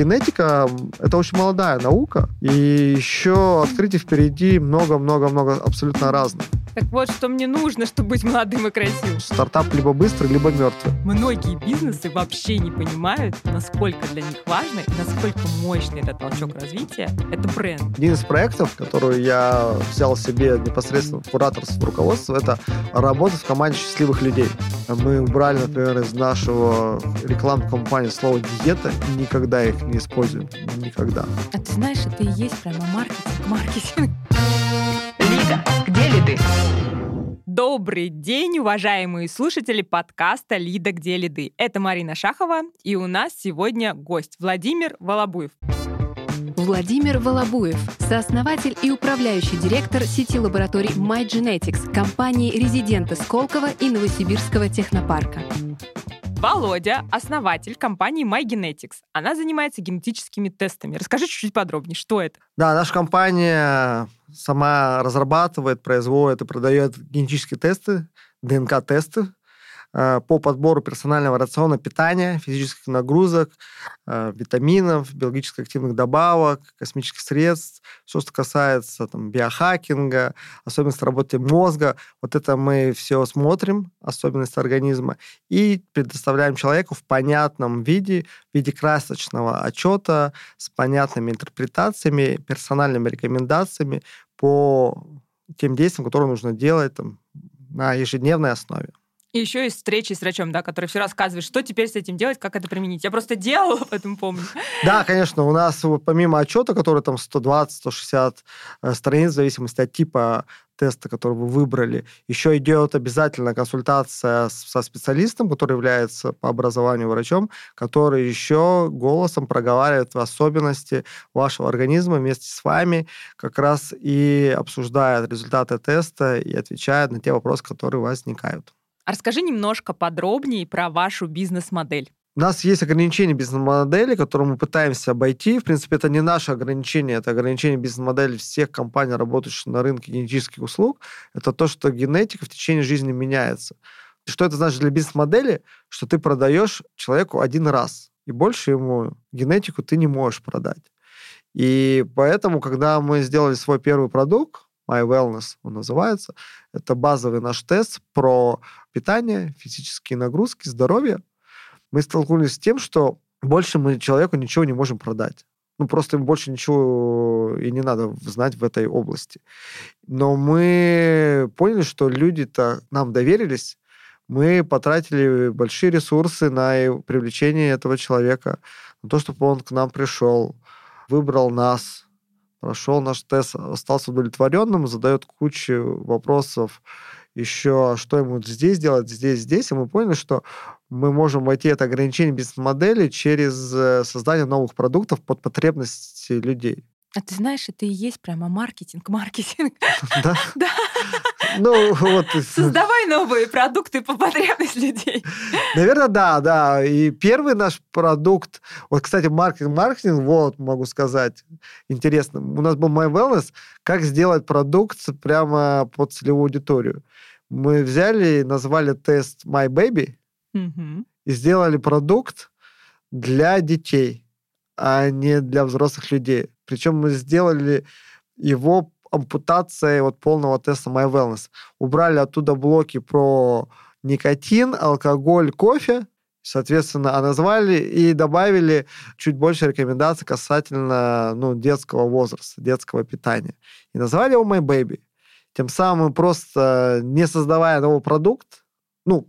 генетика — это очень молодая наука, и еще открытий впереди много-много-много абсолютно разных. Так вот, что мне нужно, чтобы быть молодым и красивым. Стартап либо быстрый, либо мертвый. Многие бизнесы вообще не понимают, насколько для них важно и насколько мощный этот толчок развития — это бренд. Один из проектов, который я взял себе непосредственно в кураторство, в руководство, это работать в команде счастливых людей. Мы убрали, например, из нашего рекламной кампании слово «диета» и никогда их не используем. Никогда. А ты знаешь, это и есть прямо маркетинг. Маркетинг. Ты? Добрый день, уважаемые слушатели подкаста «Лида, где лиды». Это Марина Шахова, и у нас сегодня гость Владимир Волобуев. Владимир Волобуев, сооснователь и управляющий директор сети лабораторий MyGenetics, компании резидента Сколково и Новосибирского технопарка. Володя — основатель компании MyGenetics. Она занимается генетическими тестами. Расскажи чуть-чуть подробнее, что это? Да, наша компания сама разрабатывает, производит и продает генетические тесты, ДНК-тесты, по подбору персонального рациона питания, физических нагрузок, э, витаминов, биологически активных добавок, космических средств, все, что касается там, биохакинга, особенности работы мозга. Вот это мы все смотрим, особенности организма, и предоставляем человеку в понятном виде, в виде красочного отчета с понятными интерпретациями, персональными рекомендациями по тем действиям, которые нужно делать там, на ежедневной основе. И еще есть встречи с врачом, да, который все рассказывает, что теперь с этим делать, как это применить. Я просто делала, поэтому помню. Да, конечно, у нас помимо отчета, который там 120-160 э, страниц, в зависимости от типа теста, который вы выбрали, еще идет обязательно консультация со специалистом, который является по образованию врачом, который еще голосом проговаривает особенности вашего организма вместе с вами, как раз и обсуждает результаты теста и отвечает на те вопросы, которые возникают. А расскажи немножко подробнее про вашу бизнес-модель. У нас есть ограничения бизнес-модели, которые мы пытаемся обойти. В принципе, это не наше ограничение, это ограничение бизнес-модели всех компаний, работающих на рынке генетических услуг. Это то, что генетика в течение жизни меняется. Что это значит для бизнес-модели? Что ты продаешь человеку один раз, и больше ему генетику ты не можешь продать. И поэтому, когда мы сделали свой первый продукт, My Wellness он называется. Это базовый наш тест про питание, физические нагрузки, здоровье. Мы столкнулись с тем, что больше мы человеку ничего не можем продать. Ну, просто им больше ничего и не надо знать в этой области. Но мы поняли, что люди-то нам доверились, мы потратили большие ресурсы на привлечение этого человека, на то, чтобы он к нам пришел, выбрал нас, прошел наш тест, остался удовлетворенным, задает кучу вопросов еще, что ему здесь делать, здесь, здесь, и мы поняли, что мы можем войти это ограничение бизнес-модели через э, создание новых продуктов под потребности людей. А ты знаешь, это и есть прямо маркетинг, маркетинг. Да? Да. Ну, вот. Создавай новые продукты по потребности людей. Наверное, да, да. И первый наш продукт, вот, кстати, маркетинг, маркетинг, вот, могу сказать, интересно. У нас был My Wellness, как сделать продукт прямо под целевую аудиторию. Мы взяли и назвали тест My Baby Мгм. и сделали продукт для детей, а не для взрослых людей. Причем мы сделали его ампутацией вот полного теста My Wellness. Убрали оттуда блоки про никотин, алкоголь, кофе, соответственно, а назвали и добавили чуть больше рекомендаций касательно ну, детского возраста, детского питания. И назвали его My Baby. Тем самым просто не создавая новый продукт, ну,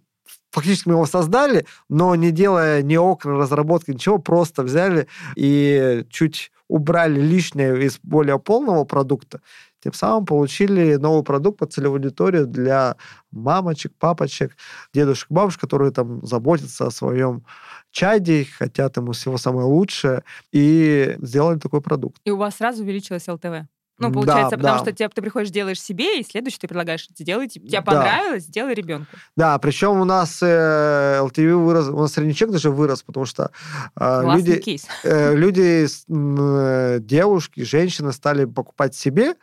фактически мы его создали, но не делая ни окна разработки, ничего, просто взяли и чуть убрали лишнее из более полного продукта, тем самым получили новый продукт по целевой аудитории для мамочек, папочек, дедушек, бабушек, которые там заботятся о своем чаде, хотят ему всего самое лучшее, и сделали такой продукт. И у вас сразу увеличилось ЛТВ. Ну, получается, Да, потому да. что тебе, ты приходишь, делаешь себе, и следующий ты предлагаешь, сделайте, тебе Да. понравилось, сделай ребенку. Да, причем у нас э, LTV вырос, у нас средний чек даже вырос, потому что э, люди, кейс. э, люди, э, девушки, женщины стали покупать себе,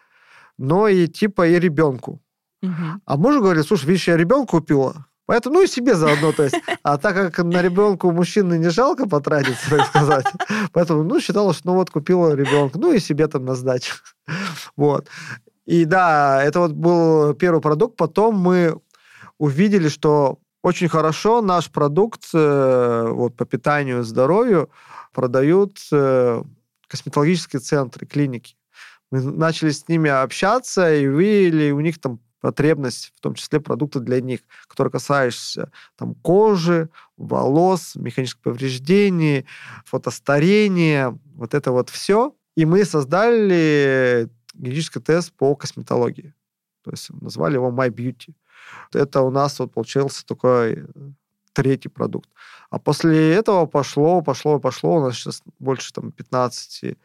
но и типа и ребенку. Мгм. А муж говорит, слушай, видишь, я ребенку купила, Поэтому, ну и себе заодно, то есть. А так как на ребенка у мужчины не жалко потратиться, так сказать, поэтому, ну, считала, что, ну, вот, купила ребенка, ну, и себе там на сдачу. Вот. И да, это вот был первый продукт. Потом мы увидели, что очень хорошо наш продукт э, вот, по питанию и здоровью продают э, косметологические центры, клиники. Мы начали с ними общаться и увидели у них там потребность, в том числе продукты для них, которые касаются там, кожи, волос, механических повреждений, фотостарения, вот это вот все. И мы создали генетический тест по косметологии. То есть назвали его My Beauty. Это у нас вот получился такой э, третий продукт. А после этого пошло, пошло, пошло. У нас сейчас больше там 15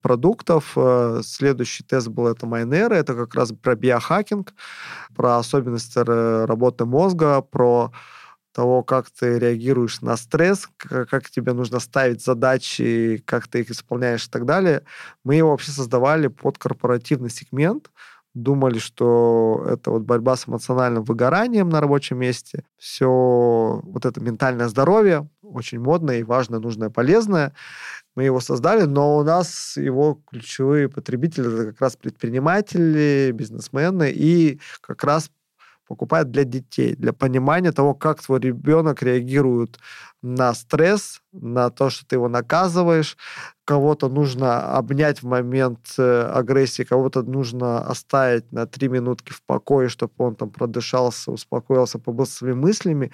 продуктов. Э, следующий тест был это Майнера. Это как раз про биохакинг, про особенности работы мозга, про того, как ты реагируешь на стресс, как тебе нужно ставить задачи, как ты их исполняешь и так далее. Мы его вообще создавали под корпоративный сегмент, думали, что это вот борьба с эмоциональным выгоранием на рабочем месте, все вот это ментальное здоровье, очень модное и важное, нужное, полезное. Мы его создали, но у нас его ключевые потребители это как раз предприниматели, бизнесмены и как раз покупают для детей, для понимания того, как твой ребенок реагирует на стресс, на то, что ты его наказываешь, кого-то нужно обнять в момент э, агрессии, кого-то нужно оставить на три минутки в покое, чтобы он там продышался, успокоился, побыл своими мыслями.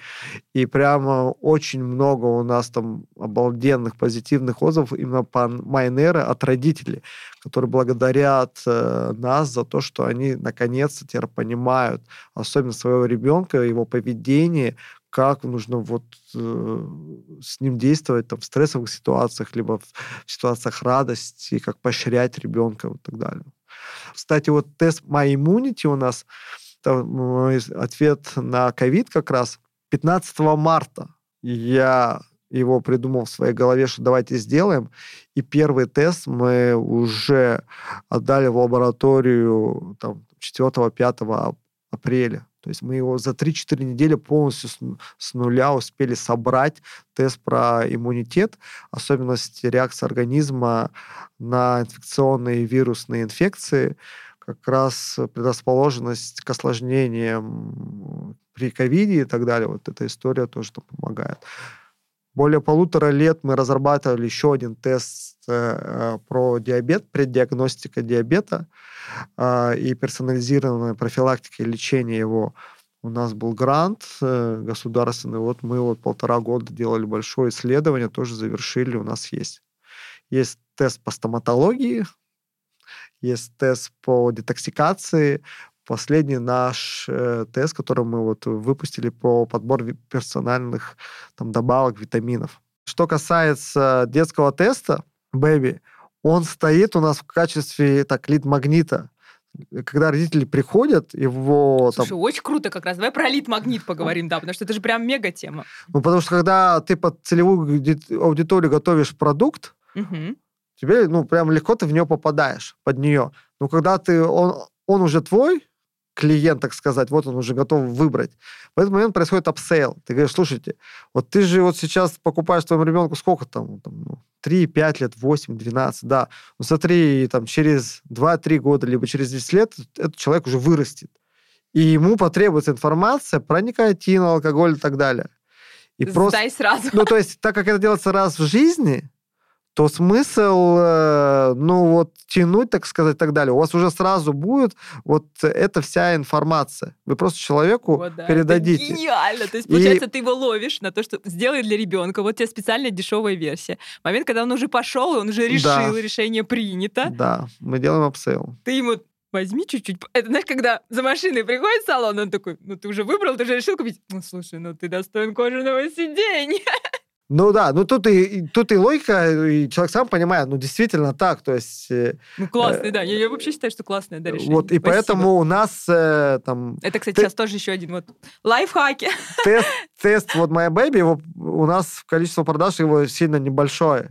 И прямо очень много у нас там обалденных позитивных отзывов именно по Майнера от родителей, которые благодарят э, нас за то, что они наконец-то теперь понимают, особенно своего ребенка, его поведение, как нужно вот э, с ним действовать там, в стрессовых ситуациях, либо в, в ситуациях радости, как поощрять ребенка и так далее. Кстати, вот тест My Immunity у нас, мой ответ на ковид как раз, 15 марта я его придумал в своей голове, что давайте сделаем. И первый тест мы уже отдали в лабораторию там, 4-5 апреля. То есть мы его за 3-4 недели полностью с, нуля успели собрать тест про иммунитет, особенности реакции организма на инфекционные вирусные инфекции, как раз предрасположенность к осложнениям при ковиде и так далее. Вот эта история тоже там помогает. Более полутора лет мы разрабатывали еще один тест э, про диабет, преддиагностика диабета э, и персонализированная профилактика и лечение его. У нас был грант э, государственный, вот мы вот полтора года делали большое исследование, тоже завершили, у нас есть. Есть тест по стоматологии, есть тест по детоксикации, последний наш э, тест, который мы вот выпустили по подбору персональных там, добавок, витаминов. Что касается детского теста, Baby, он стоит у нас в качестве так лид-магнита. Когда родители приходят, его... Слушай, там... очень круто как раз. Давай про лид-магнит поговорим, да, потому что это же прям мега-тема. Ну, потому что когда ты под целевую аудиторию готовишь продукт, угу. тебе, ну, прям легко ты в нее попадаешь, под нее. Но когда ты, он, он уже твой, клиент, так сказать, вот он уже готов выбрать. В этот момент происходит upsell. Ты говоришь, слушайте, вот ты же вот сейчас покупаешь своему ребенку сколько там, там ну, 3, 5 лет, 8, 12, да. Ну смотри, там через 2-3 года, либо через 10 лет этот человек уже вырастет. И ему потребуется информация про никотин, алкоголь и так далее. И Сдай просто, сразу. Ну, то есть, так как это делается раз в жизни, то смысл, э, ну, вот, тянуть, так сказать, и так далее. У вас уже сразу будет вот эта вся информация. Вы просто человеку вот, да, передадите. Это гениально. То есть, получается, и... ты его ловишь на то, что сделай для ребенка. Вот тебе специальная дешевая версия. Момент, когда он уже пошел, он уже решил, да. решение принято. Да, мы делаем upsell. Ты ему возьми чуть-чуть. Это, знаешь, когда за машиной приходит в салон, он такой, ну, ты уже выбрал, ты уже решил купить. Ну, слушай, ну, ты достоин кожаного сиденья. Ну да, ну тут и, тут и логика, и человек сам понимает, ну действительно так, то есть... Э, ну классный, э, да, я, я вообще считаю, что классное да, решение. Вот, и Спасибо. поэтому у нас э, там... Это, кстати, ты... сейчас тоже еще один вот лайфхаки. Тест, тест вот My Baby, его, у нас количество продаж его сильно небольшое,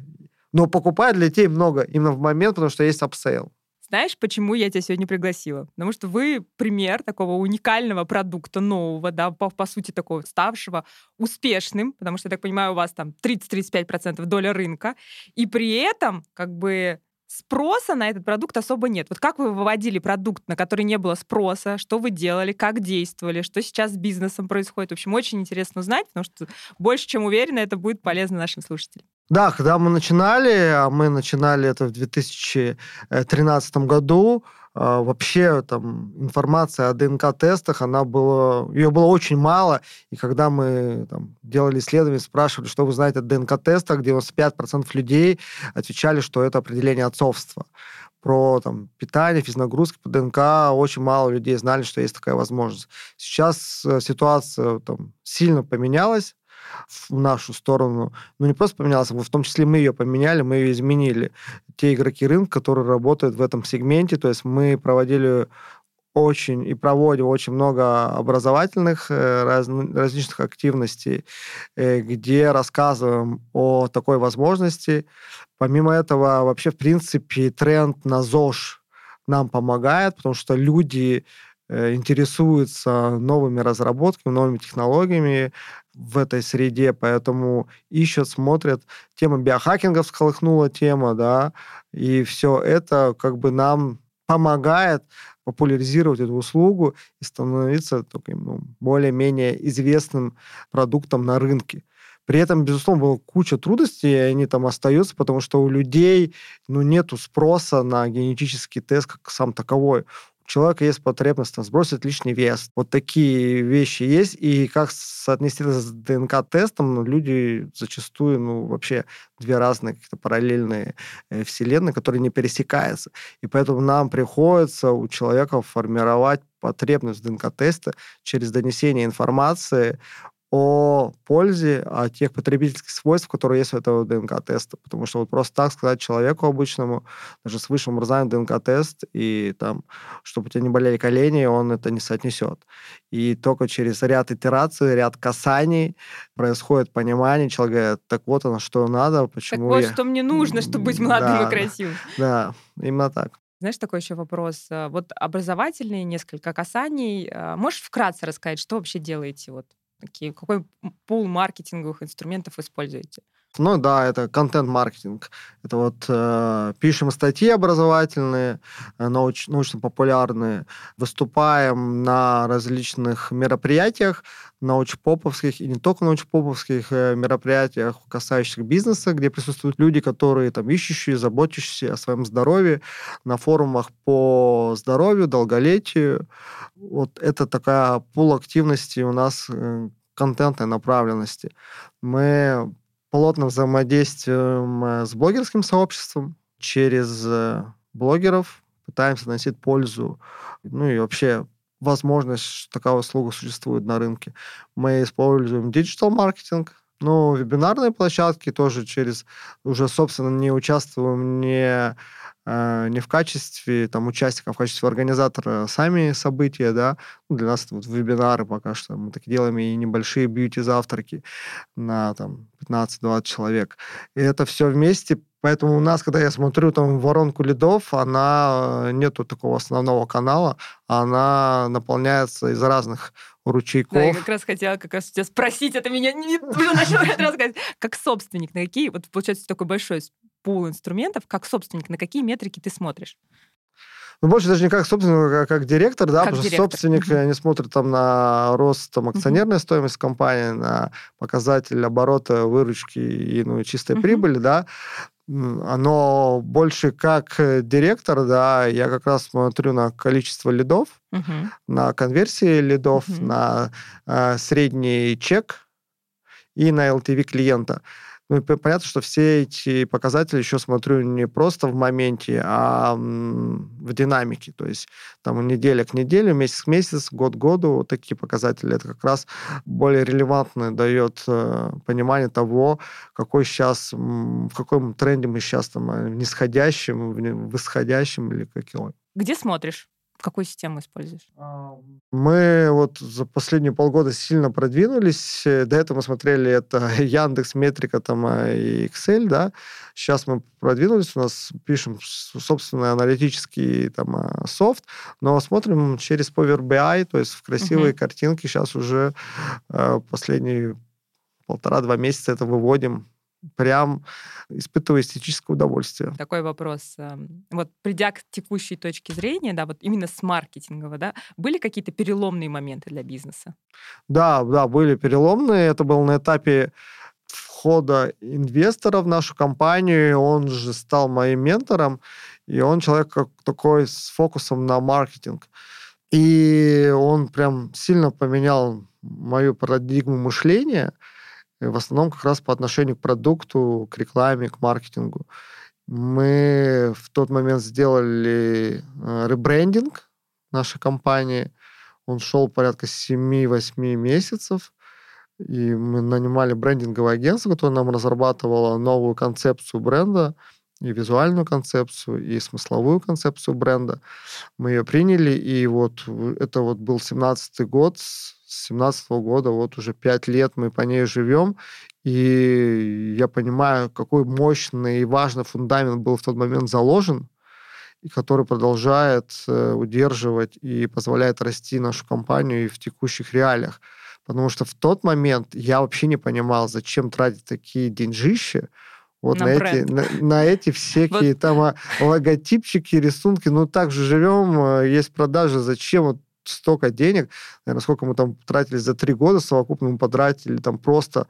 но покупают для детей много именно в момент, потому что есть upsell. Знаешь, почему я тебя сегодня пригласила? Потому что вы пример такого уникального продукта нового, да, по, по сути такого ставшего успешным, потому что, я так понимаю, у вас там 30-35% доля рынка, и при этом как бы спроса на этот продукт особо нет. Вот как вы выводили продукт, на который не было спроса, что вы делали, как действовали, что сейчас с бизнесом происходит? В общем, очень интересно узнать, потому что больше чем уверена, это будет полезно нашим слушателям. Да, когда мы начинали, а мы начинали это в 2013 году, а, вообще там информация о ДНК-тестах, она была, ее было очень мало, и когда мы там, делали исследования, спрашивали, что вы знаете о ДНК-тестах, 95% людей отвечали, что это определение отцовства. Про там, питание, физнагрузки по ДНК очень мало людей знали, что есть такая возможность. Сейчас э, ситуация там, сильно поменялась, в нашу сторону. Ну, не просто поменялась, в том числе мы ее поменяли, мы ее изменили. Те игроки рынка, которые работают в этом сегменте, то есть мы проводили очень и проводим очень много образовательных э, раз, различных активностей, э, где рассказываем о такой возможности. Помимо этого, вообще, в принципе, тренд на ЗОЖ нам помогает, потому что люди интересуются новыми разработками, новыми технологиями, в этой среде, поэтому ищут, смотрят. Тема биохакинга всколыхнула тема, да, и все это как бы нам помогает популяризировать эту услугу и становиться таким ну, более-менее известным продуктом на рынке. При этом, безусловно, была куча трудностей, и они там остаются, потому что у людей ну, нету спроса на генетический тест как сам таковой человека есть потребность там, сбросить лишний вес. Вот такие вещи есть. И как соотнести это с ДНК-тестом, ну, люди зачастую, ну, вообще две разные какие-то параллельные э, вселенные, которые не пересекаются. И поэтому нам приходится у человека формировать потребность в ДНК-тесте через донесение информации о пользе, о тех потребительских свойствах, которые есть у этого ДНК-теста. Потому что вот просто так сказать человеку обычному, даже с высшим образованием ДНК-тест, и там, чтобы у тебя не болели колени, он это не соотнесет. И только через ряд итераций, ряд касаний происходит понимание, человек говорит, так вот оно, что надо, почему Так вот, я... что мне нужно, чтобы быть молодым да, и красивым. Да, именно так. Знаешь, такой еще вопрос. Э, вот образовательные несколько касаний. Э, можешь вкратце рассказать, что вообще делаете вот Какие, какой пул маркетинговых инструментов используете? Ну да, это контент-маркетинг. Это вот э, пишем статьи образовательные, э, науч, научно-популярные, выступаем на различных мероприятиях, научпоповских и не только научпоповских э, мероприятиях, касающихся бизнеса, где присутствуют люди, которые там ищущие, заботящиеся о своем здоровье, на форумах по здоровью, долголетию. Вот это такая пул активности у нас э, контентной направленности. Мы плотно взаимодействуем э, с блогерским сообществом через э, блогеров, пытаемся доносить пользу, ну и вообще возможность, что такая услуга существует на рынке. Мы используем digital-маркетинг, ну, вебинарные площадки тоже через уже, собственно, не участвуем не Э, не в качестве там, участника, а в качестве организатора сами события, да. Ну, для нас это вот вебинары пока что. Мы так делаем и небольшие бьюти-завтраки на там 15-20 человек. И это все вместе Поэтому у нас, когда я смотрю там воронку лидов, она э, нету такого основного канала, она наполняется из разных ручейков. Да, я как раз хотела как раз тебя спросить, это меня не, уже начал рассказать. Как собственник, на какие, вот получается такой большой пул инструментов, как собственник, на какие метрики ты смотришь? Ну, больше даже не как собственник, а как директор, да, как потому директор. что собственник mm-hmm. не смотрит там на рост там, акционерной mm-hmm. стоимости компании, на показатель оборота, выручки и ну, чистой mm-hmm. прибыли, да. Оно больше как директор, да, я как раз смотрю на количество лидов, uh-huh. на конверсии лидов, uh-huh. на э, средний чек и на LTV клиента. Ну, понятно, что все эти показатели еще смотрю не просто в моменте, а в динамике. То есть там неделя к неделе, месяц к месяцу, год к году. Вот такие показатели. Это как раз более релевантно дает э, понимание того, какой сейчас, в каком тренде мы сейчас там, э, в нисходящем, в восходящем или какой. Где смотришь? Какую систему используешь? Мы вот за последние полгода сильно продвинулись. До этого мы смотрели это Яндекс, Метрика там, а, и Excel, да. Сейчас мы продвинулись, у нас пишем собственный аналитический там а, софт, но смотрим через Power BI, то есть в красивые uh-huh. картинки. Сейчас уже э, последние полтора-два месяца это выводим прям испытываю эстетическое удовольствие. Такой вопрос. Эм, вот придя к текущей точке зрения, да, вот именно с маркетингового, да, были какие-то переломные моменты для бизнеса? Да, да, были переломные. Это был на этапе входа инвестора в нашу компанию. Он же стал моим ментором, и он человек как такой с фокусом на маркетинг. И он прям сильно поменял мою парадигму мышления – в основном как раз по отношению к продукту, к рекламе, к маркетингу. Мы в тот момент сделали э, ребрендинг нашей компании. Он шел порядка 7-8 месяцев. И мы нанимали брендинговое агентство, которое нам разрабатывало новую концепцию бренда, и визуальную концепцию, и смысловую концепцию бренда. Мы ее приняли, и вот это вот был 17-й год, с 17 года, вот уже пять лет мы по ней живем, и я понимаю, какой мощный и важный фундамент был в тот момент заложен, и который продолжает э, удерживать и позволяет расти нашу компанию и в текущих реалиях. Потому что в тот момент я вообще не понимал, зачем тратить такие деньжища, вот на, на эти, на, на эти всякие вот. там а, логотипчики, рисунки. Ну, так же живем, э, есть продажи, зачем вот столько денег, наверное, сколько мы там тратили за три года, совокупно мы потратили там просто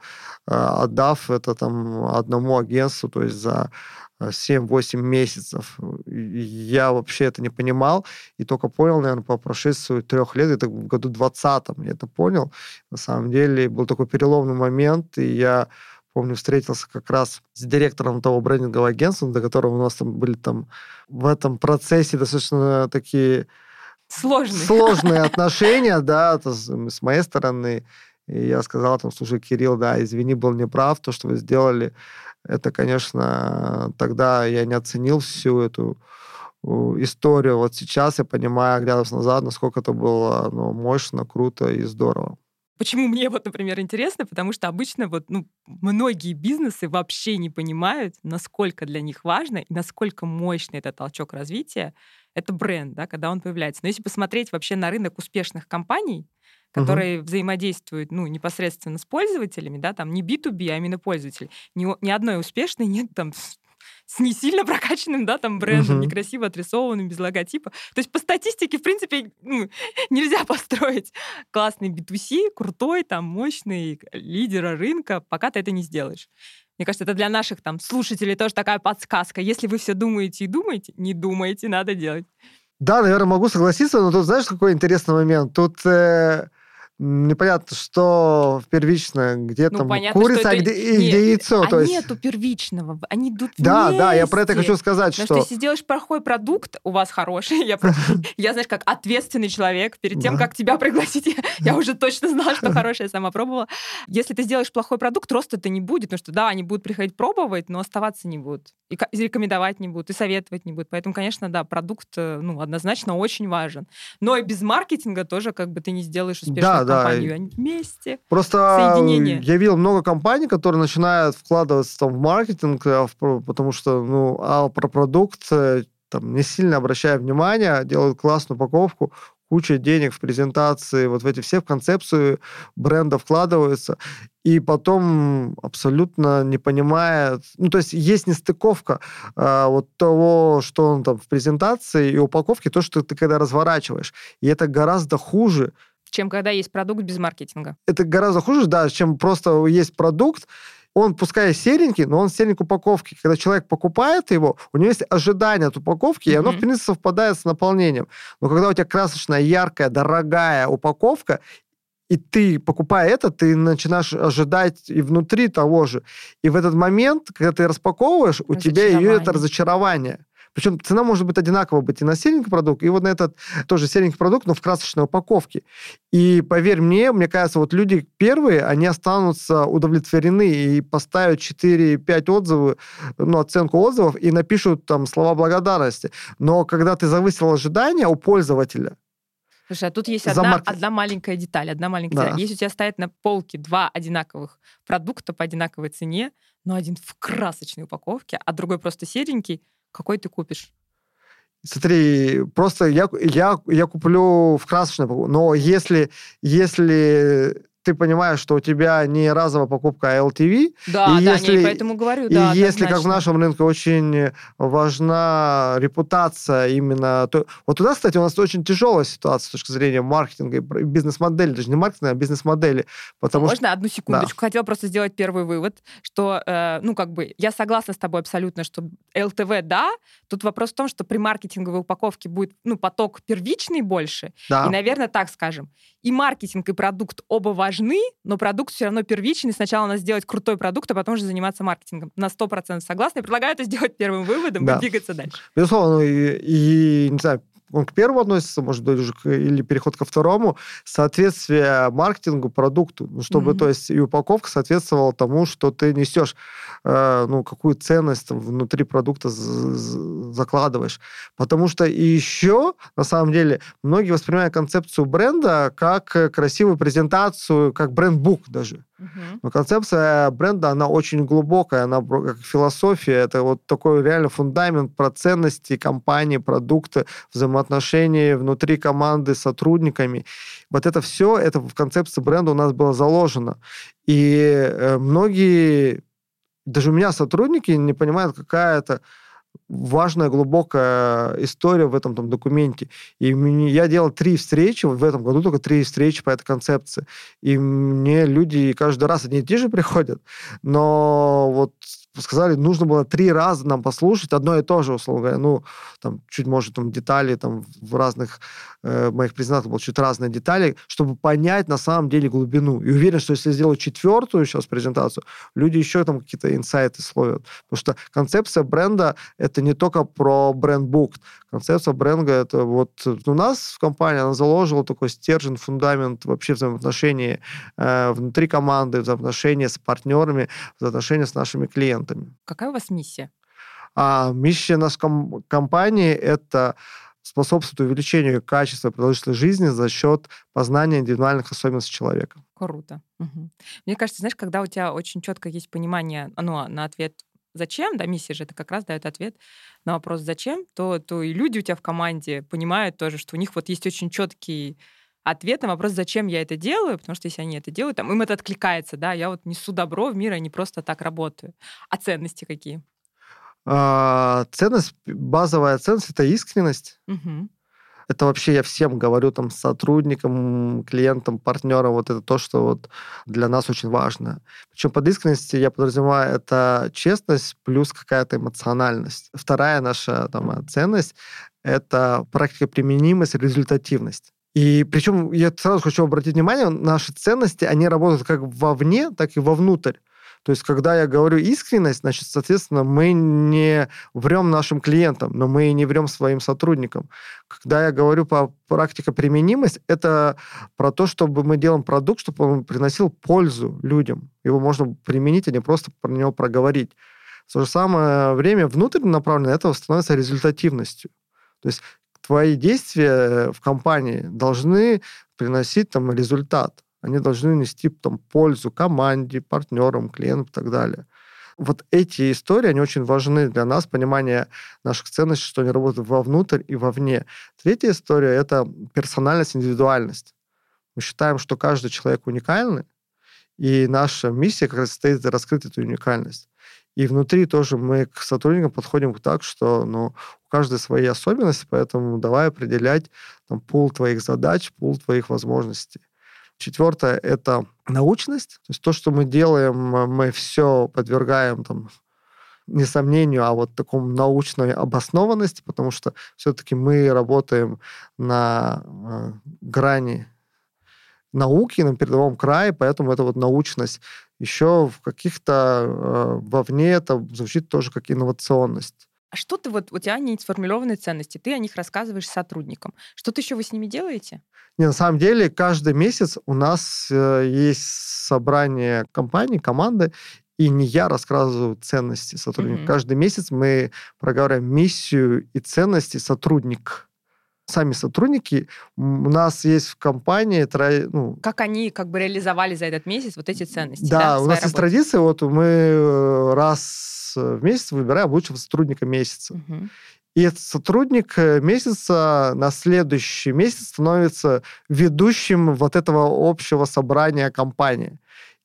э, отдав это там одному агентству, то есть за 7-8 месяцев. Я вообще это не понимал, и только понял, наверное, по прошествию трех лет, это в году 20 я это понял. На самом деле был такой переломный момент, и я помню, встретился как раз с директором того брендингового агентства, до которого у нас там были там в этом процессе достаточно такие Сложные. Сложные отношения, да, с моей стороны. И я сказал там, слушай, Кирилл, да, извини, был неправ, то, что вы сделали, это, конечно, тогда я не оценил всю эту историю. Вот сейчас я понимаю, глядя назад, насколько это было ну, мощно, круто и здорово. Почему мне вот, например, интересно? Потому что обычно вот, ну, многие бизнесы вообще не понимают, насколько для них важно и насколько мощный это толчок развития это бренд, да, когда он появляется. Но если посмотреть вообще на рынок успешных компаний, которые угу. взаимодействуют ну, непосредственно с пользователями, да, там не B2B, а именно пользователь, ни, ни одной успешной нет там с не сильно прокачанным, да, там брендом, uh-huh. некрасиво отрисованным, без логотипа. То есть по статистике, в принципе, ну, нельзя построить классный B2C, крутой, там, мощный лидера рынка, пока ты это не сделаешь. Мне кажется, это для наших там слушателей тоже такая подсказка. Если вы все думаете и думаете, не думайте, надо делать. Да, наверное, могу согласиться, но тут знаешь, какой интересный момент? Тут э, непонятно, что первично, где ну, там понятно, курица, а где, нет, где яйцо. А то есть... нету первичного, они идут Да, вместе. да, я про это хочу сказать, Потому что... что если сделаешь плохой продукт, у вас хороший, я, я знаешь, как ответственный человек, перед тем, как тебя пригласить, я уже точно знала, что хорошее, я сама пробовала. Если ты сделаешь плохой продукт, роста-то не будет, потому что, да, они будут приходить пробовать, но оставаться не будут, и рекомендовать не будут, и советовать не будут. Поэтому, конечно, да, продукт, э, ну, однозначно очень важен. Но и без маркетинга тоже как бы ты не сделаешь успешную да, компанию. Да вместе. Просто соединение. я видел много компаний, которые начинают вкладываться там в маркетинг, а потому что, ну, а про продукт э, там не сильно обращая внимания, делают классную упаковку, куча денег в презентации, вот в эти все в концепцию бренда вкладываются, и потом абсолютно не понимает, ну, то есть есть нестыковка а, вот того, что он там в презентации и упаковке, то, что ты когда разворачиваешь. И это гораздо хуже, чем когда есть продукт без маркетинга. Это гораздо хуже, да, чем просто есть продукт, он пускай серенький, но он серенький упаковки. Когда человек покупает его, у него есть ожидание от упаковки, mm-hmm. и оно, в принципе, совпадает с наполнением. Но когда у тебя красочная, яркая, дорогая упаковка, и ты, покупая это, ты начинаешь ожидать и внутри того же. И в этот момент, когда ты распаковываешь, у тебя идет разочарование Причем цена может быть одинаково быть и на серенький продукт, и вот на этот тоже серенький продукт, но в красочной упаковке. И поверь мне, мне кажется, вот люди первые, они останутся удовлетворены и поставят 4-5 отзывов, ну, оценку отзывов и напишут там слова благодарности. Но когда ты завысил ожидания у пользователя, Слушай, а тут есть одна, маркет... одна маленькая деталь, одна маленькая да. деталь. Если у тебя стоят на полке два одинаковых продукта по одинаковой цене, но один в красочной упаковке, а другой просто серенький, какой ты купишь? Смотри, просто я, я, я куплю в красочной но если, если ты понимаешь, что у тебя не разовая покупка, а LTV. Да, и да, если, не, поэтому говорю, и да, если, как в нашем рынке, очень важна репутация именно... То, вот туда, кстати, у нас очень тяжелая ситуация с точки зрения маркетинга и бизнес-модели, даже не маркетинга, а бизнес-модели. Потому Можно что... одну секундочку? Да. Хотела просто сделать первый вывод, что, э, ну, как бы, я согласна с тобой абсолютно, что ЛТВ, да, тут вопрос в том, что при маркетинговой упаковке будет, ну, поток первичный больше, да. и, наверное, так скажем, и маркетинг, и продукт оба важны, но продукт все равно первичный. Сначала надо сделать крутой продукт, а потом уже заниматься маркетингом. На 100% согласна. Я предлагаю это сделать первым выводом да. и двигаться дальше. Безусловно, и, и не знаю, он к первому относится, может быть, к, или переход ко второму, соответствие маркетингу, продукту, ну, чтобы, mm-hmm. то есть, и упаковка соответствовала тому, что ты несешь, э, ну, какую ценность внутри продукта закладываешь. Потому что еще, на самом деле, многие воспринимают концепцию бренда как красивую презентацию, как бренд-бук даже. Uh-huh. Но концепция бренда, она очень глубокая, она как философия, это вот такой реально фундамент про ценности компании, продукты, взаимоотношения внутри команды с сотрудниками. Вот это все, это в концепции бренда у нас было заложено. И э, многие, даже у меня сотрудники не понимают, какая это важная, глубокая история в этом там, документе. И мне, я делал три встречи, в этом году только три встречи по этой концепции. И мне люди каждый раз одни и те же приходят, но вот сказали, нужно было три раза нам послушать одно и то же, условно говоря. Ну, там, чуть, может, там, детали там в разных э, моих презентациях было чуть разные детали, чтобы понять на самом деле глубину. И уверен, что если сделать четвертую сейчас презентацию, люди еще там какие-то инсайты словят. Потому что концепция бренда — это не только про бренд-бук. Концепция бренда — это вот у нас в компании она заложила такой стержень, фундамент вообще взаимоотношений э, внутри команды, взаимоотношения с партнерами, взаимоотношения с нашими клиентами. Какая у вас миссия? А миссия нашей ком- компании — это способствует увеличению качества продолжительности жизни за счет познания индивидуальных особенностей человека. Круто. Угу. Мне кажется, знаешь, когда у тебя очень четко есть понимание ну, на ответ зачем, да, миссия же это как раз дает ответ на вопрос зачем, то, то и люди у тебя в команде понимают тоже, что у них вот есть очень четкий ответ на вопрос, зачем я это делаю, потому что если они это делают, там, им это откликается, да, я вот несу добро в мир, а не просто так работаю. А ценности какие? А, ценность, базовая ценность — это искренность. Угу. Это вообще я всем говорю, там, сотрудникам, клиентам, партнерам, вот это то, что вот для нас очень важно. Причем под искренностью я подразумеваю это честность плюс какая-то эмоциональность. Вторая наша там, ценность — это практика применимость, результативность. И причем я сразу хочу обратить внимание, наши ценности, они работают как вовне, так и вовнутрь. То есть, когда я говорю искренность, значит, соответственно, мы не врем нашим клиентам, но мы и не врем своим сотрудникам. Когда я говорю по практика применимость, это про то, чтобы мы делаем продукт, чтобы он приносил пользу людям. Его можно применить, а не просто про него проговорить. В то же самое время внутренне направленно этого становится результативностью. То есть твои действия в компании должны приносить там результат они должны нести там, пользу команде, партнерам, клиентам и так далее. Вот эти истории, они очень важны для нас, понимание наших ценностей, что они работают вовнутрь и вовне. Третья история — это персональность, индивидуальность. Мы считаем, что каждый человек уникальный, и наша миссия как раз состоит раскрыть эту уникальность. И внутри тоже мы к сотрудникам подходим так, что ну, у каждой свои особенности, поэтому давай определять там, пул твоих задач, пул твоих возможностей. Четвертое — это научность. То есть то, что мы делаем, мы все подвергаем там, не сомнению, а вот такому научной обоснованности, потому что все-таки мы работаем на э, грани науки, на передовом крае, поэтому это вот научность. Еще в каких-то э, вовне это звучит тоже как инновационность. А что ты вот, у тебя не сформированные ценности, ты о них рассказываешь сотрудникам. Что-то еще вы с ними делаете? Не, на самом деле, каждый месяц у нас э, есть собрание компании, команды, и не я рассказываю ценности сотрудника. Mm-hmm. Каждый месяц мы проговариваем миссию и ценности сотрудника сами сотрудники, у нас есть в компании... Ну, как они как бы реализовали за этот месяц вот эти ценности? Да, да у нас работе? есть традиция, вот мы э, раз в месяц выбираем лучшего сотрудника месяца. Угу. И этот сотрудник э, месяца на следующий месяц становится ведущим вот этого общего собрания компании.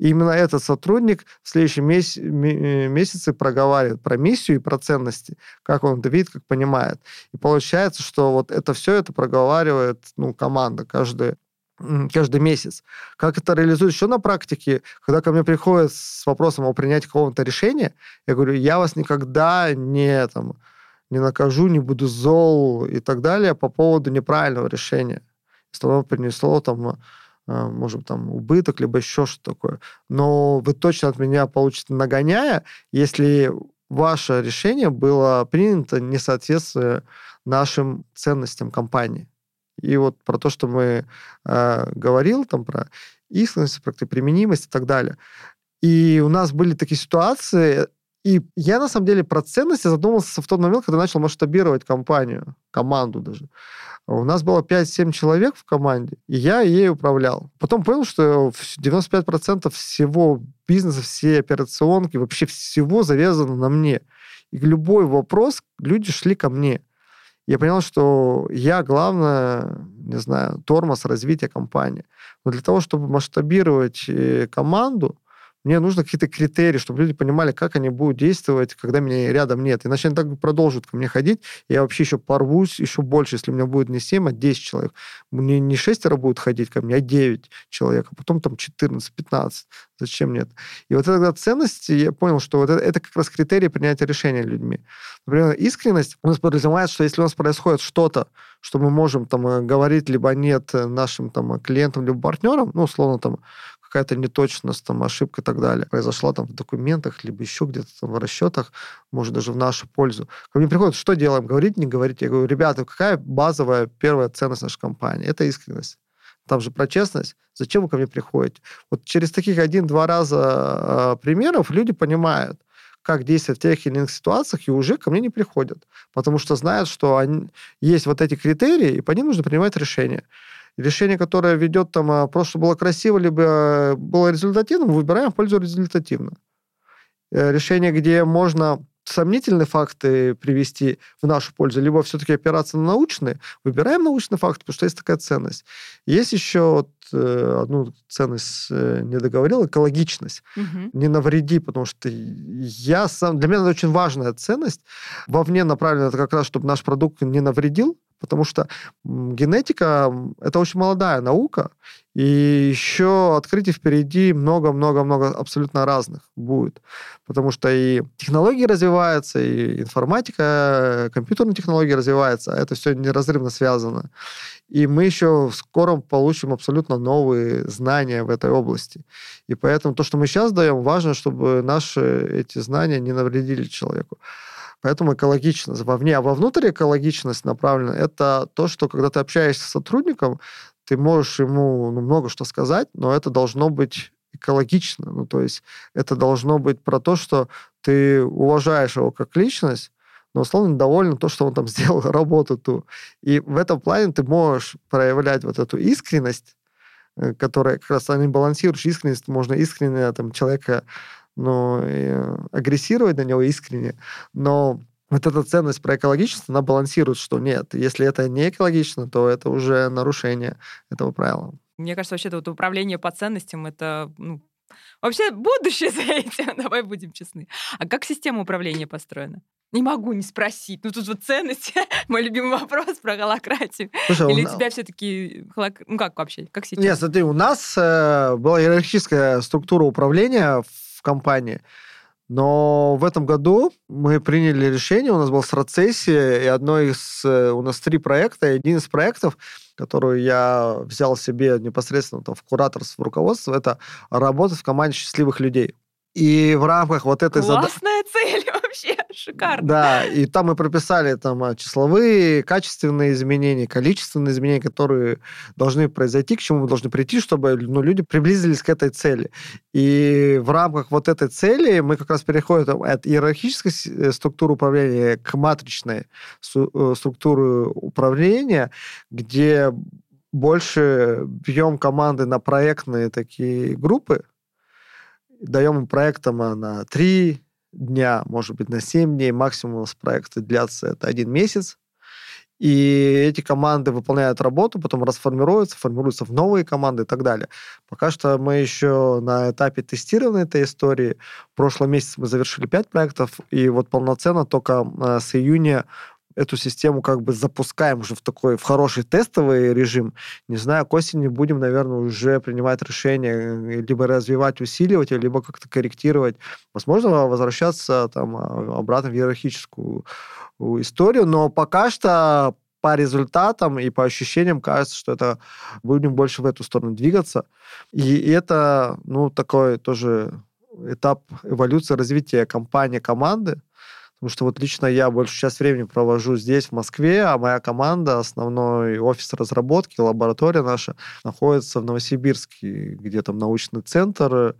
И именно этот сотрудник в следующем месяц, э, месяце проговаривает про миссию и про ценности, как он это видит, как понимает. И получается, что вот это все это проговаривает ну, команда каждый каждый месяц. Как это реализуется еще на практике, когда ко мне приходят с вопросом о принятии какого-то решения, я говорю, я вас никогда не, там, не накажу, не буду зол и так далее по поводу неправильного решения. Если оно принесло там может, там, убыток, либо еще что-то такое. Но вы точно от меня получите нагоняя, если ваше решение было принято не соответствуя нашим ценностям компании. И вот про то, что мы э, говорил, там, про искренность, про применимость и так далее. И у нас были такие ситуации, и я, на самом деле, про ценности задумался в тот момент, когда начал масштабировать компанию, команду даже. У нас было 5-7 человек в команде, и я ей управлял. Потом понял, что 95% всего бизнеса, все операционки, вообще всего завязано на мне. И любой вопрос люди шли ко мне. Я понял, что я, главное, не знаю, тормоз развития компании. Но для того, чтобы масштабировать э, команду, мне нужно какие-то критерии, чтобы люди понимали, как они будут действовать, когда меня рядом нет. Иначе они так продолжат ко мне ходить, я вообще еще порвусь еще больше, если у меня будет не 7, а 10 человек. Мне не 6 будут ходить ко мне, а 9 человек, а потом там 14, 15. Зачем нет? И вот эта ценность, я понял, что вот это, это как раз критерии принятия решения людьми. Например, искренность у нас подразумевает, что если у нас происходит что-то, что мы можем там э, говорить либо нет э, нашим там клиентам, либо партнерам, ну, условно там какая-то неточность, там, ошибка и так далее произошла там в документах, либо еще где-то там в расчетах, может, даже в нашу пользу. Ко мне приходят, что делаем, говорить, не говорить? Я говорю, ребята, какая базовая первая ценность нашей компании? Это искренность. Там же про честность. Зачем вы ко мне приходите? Вот через таких один-два раза э, примеров люди понимают, как действовать в тех или иных ситуациях, и уже ко мне не приходят. Потому что знают, что они, есть вот эти критерии, и по ним нужно принимать решения решение, которое ведет там, а, просто было красиво, либо э, было результативным, выбираем в пользу результативно. Э, решение, где можно сомнительные факты привести в нашу пользу, либо все-таки опираться на научные, выбираем научные факты, потому что есть такая ценность. Есть еще вот, э, одну ценность э, не договорил, экологичность. Угу. Не навреди, потому что я сам... Для меня это очень важная ценность. Вовне направлена это как раз, чтобы наш продукт не навредил, потому что генетика — это очень молодая наука, и еще открытий впереди много-много-много абсолютно разных будет. Потому что и технологии развиваются, и информатика, компьютерные технологии развиваются, а это все неразрывно связано. И мы еще в скором получим абсолютно новые знания в этой области. И поэтому то, что мы сейчас даем, важно, чтобы наши эти знания не навредили человеку. Поэтому экологичность вовне. А вовнутрь экологичность направлена. Это то, что когда ты общаешься с сотрудником, ты можешь ему ну, много что сказать, но это должно быть экологично. Ну, то есть это должно быть про то, что ты уважаешь его как личность, но условно доволен то, что он там сделал работу ту. И в этом плане ты можешь проявлять вот эту искренность, э, которая как раз они балансируешь искренность, можно искренне там человека ну, агрессировать на него искренне, но вот эта ценность про экологичность, она балансирует, что нет, если это не экологично, то это уже нарушение этого правила. Мне кажется, вообще-то вот управление по ценностям — это ну, вообще будущее за этим, давай будем честны. А как система управления построена? Не могу не спросить. Ну, тут вот ценности. Мой любимый вопрос про холократию. Слушай, Или у тебя все-таки... Холок... Ну, как вообще? Как сейчас? Нет, смотри, у нас э, была иерархическая структура управления в компании. Но в этом году мы приняли решение, у нас была страцессия, и одно из... Э, у нас три проекта, и один из проектов, которую я взял себе непосредственно там, в кураторство, в руководство, это работать в команде счастливых людей. И в рамках вот этой задачи... Классная задачи... Шикарно. Да, и там мы прописали там а, числовые, качественные изменения, количественные изменения, которые должны произойти, к чему мы должны прийти, чтобы ну, люди приблизились к этой цели. И в рамках вот этой цели мы как раз переходим от иерархической э, структуры управления к матричной э, структуре управления, где больше бьем команды на проектные такие группы, даем им проектам на три дня, может быть, на 7 дней. Максимум у нас проекты длятся это один месяц. И эти команды выполняют работу, потом расформируются, формируются в новые команды и так далее. Пока что мы еще на этапе тестирования этой истории. В прошлом месяце мы завершили 5 проектов, и вот полноценно только э, с июня эту систему как бы запускаем уже в такой, в хороший тестовый режим. Не знаю, к осени будем, наверное, уже принимать решение э, либо развивать, усиливать, либо как-то корректировать. Возможно, возвращаться там а, обратно в иерархическую историю, но пока что по результатам и по ощущениям кажется, что это будем больше в эту сторону двигаться. И это, ну, такой тоже этап эволюции развития компании, команды, Потому что вот лично я большую часть времени провожу здесь, в Москве, а моя команда, основной офис разработки, лаборатория наша, находится в Новосибирске, где там научный центр,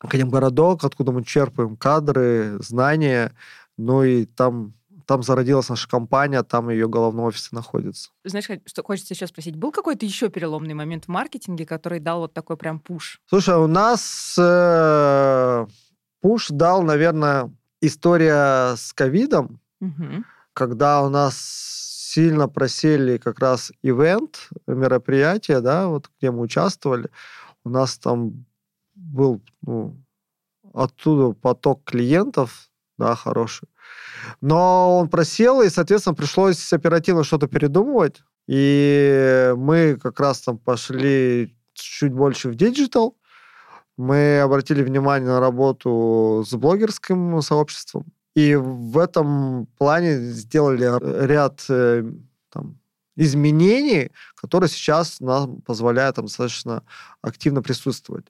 Академгородок, откуда мы черпаем кадры, знания. Ну и там там зародилась наша компания, там ее головной офис находится. Знаешь, что хочется еще спросить, был какой-то еще переломный момент в маркетинге, который дал вот такой прям пуш? Слушай, у нас э, push дал, наверное, история с ковидом, угу. когда у нас сильно просели как раз event-мероприятия, да, вот где мы участвовали, у нас там был ну, оттуда поток клиентов, да, хороший. Но он просел, и, соответственно, пришлось оперативно что-то передумывать. И мы как раз там пошли чуть больше в digital, мы обратили внимание на работу с блогерским сообществом. И в этом плане сделали ряд э, там, изменений, которые сейчас нам позволяют там, достаточно активно присутствовать.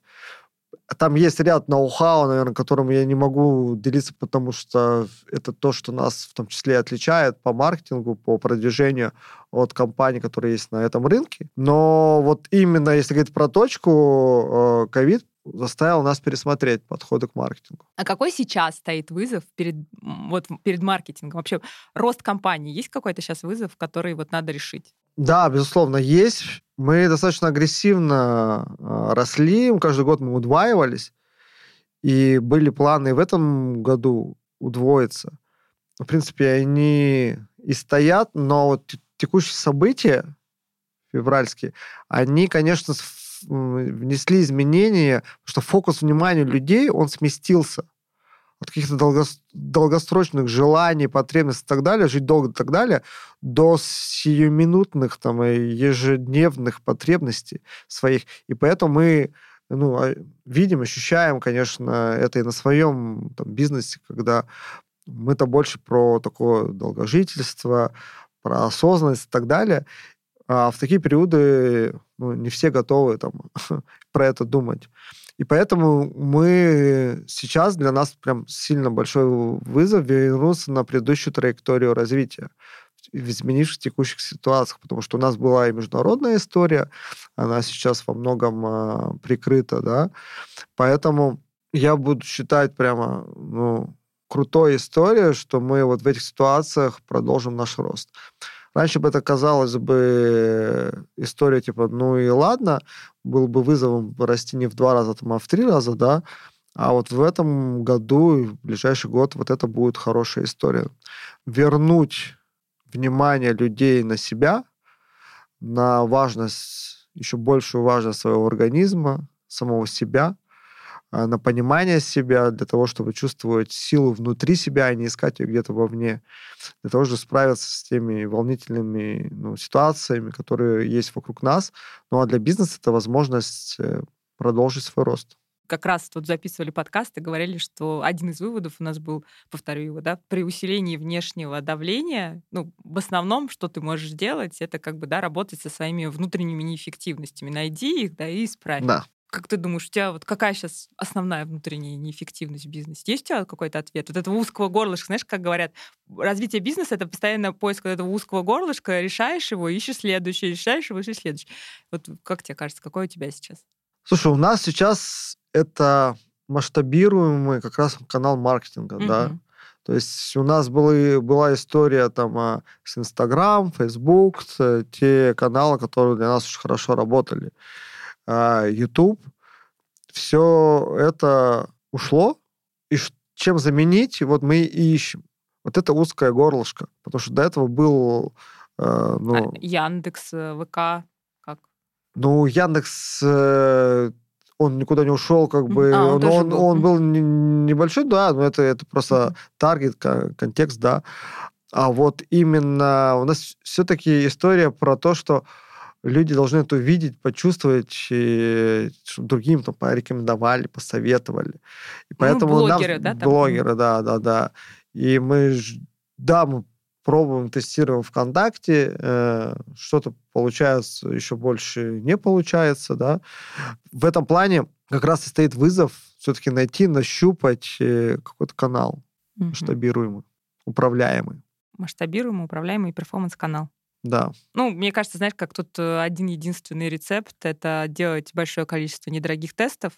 Там есть ряд ноу-хау, наверное, которым я не могу делиться, потому что это то, что нас в том числе отличает по маркетингу, по продвижению от компаний, которые есть на этом рынке. Но вот именно если говорить про точку, э, ковид заставил нас пересмотреть подходы к маркетингу. А какой сейчас стоит вызов перед, вот, перед маркетингом? Вообще, рост компании, есть какой-то сейчас вызов, который вот надо решить? Да, безусловно, есть. Мы достаточно агрессивно э, росли, каждый год мы удваивались, и были планы в этом году удвоиться. В принципе, они и стоят, но вот текущие события февральские, они, конечно, внесли изменения, что фокус внимания людей, он сместился от каких-то долгос- долгосрочных желаний, потребностей и так далее, жить долго и так далее, до сиюминутных, там, ежедневных потребностей своих. И поэтому мы ну, а, видим, ощущаем, конечно, это и на своем там, бизнесе, когда мы-то больше про такое долгожительство, про осознанность и так далее. А в такие периоды ну, не все готовы там, про это думать. И поэтому мы сейчас для нас прям сильно большой вызов вернуться на предыдущую траекторию развития в изменившихся текущих ситуациях, потому что у нас была и международная история, она сейчас во многом а, прикрыта, да, поэтому я буду считать прямо, ну, крутой историей, что мы вот в этих ситуациях продолжим наш рост. Раньше бы это казалось бы история типа, ну и ладно, был бы вызовом расти не в два раза, там, а в три раза, да, а вот в этом году в ближайший год вот это будет хорошая история. Вернуть внимание людей на себя, на важность, еще большую важность своего организма, самого себя – на понимание себя, для того, чтобы чувствовать силу внутри себя, а не искать ее где-то вовне, для того, чтобы справиться с теми волнительными ну, ситуациями, которые есть вокруг нас. Ну а для бизнеса это возможность э, продолжить свой рост как раз тут записывали подкаст и говорили, что один из выводов у нас был, повторю его, да, при усилении внешнего давления, ну, в основном, что ты можешь делать, это как бы, да, работать со своими внутренними неэффективностями. Найди их, да, и исправь. Да. Как ты думаешь, у тебя вот какая сейчас основная внутренняя неэффективность в бизнесе? Есть у тебя какой-то ответ? Вот этого узкого горлышка, знаешь, как говорят, развитие бизнеса — это постоянно поиск вот этого узкого горлышка, решаешь его, ищешь следующий, решаешь его, ищешь следующий. Вот как тебе кажется, какой у тебя сейчас? Слушай, у нас сейчас это масштабируемый как раз канал маркетинга, Мгм. да. То есть у нас были, была история там а, с Инстаграм, Фейсбук, с- те каналы, которые для нас очень хорошо работали. А, YouTube. Все это ушло. И чем заменить, вот мы и ищем. Вот это узкое горлышко. Потому что до этого был... э, ну, А, Яндекс, э, ВК, как? ну, Яндекс, э, он никуда не ушел, как бы, А, он он, он, был. он был не- небольшой, да, но это, это просто таргет, контекст, да. А вот именно у нас все-таки история про то, что люди должны это увидеть, почувствовать, и чтобы другим там порекомендовали, посоветовали. И поэтому нам- Ну, блогеры, да, там? блогеры, да, да, да. И мы, да, мы пробуем, тестируем ВКонтакте, э, что-то получается, еще больше не получается, да. В этом плане как раз и стоит вызов все-таки найти, нащупать э, какой-то канал Мгм. масштабируемый, управляемый, Масштабируемый, управляемый перформанс-канал. Да. Ну, мне кажется, знаешь, как тут э, один единственный рецепт — это делать большое количество недорогих тестов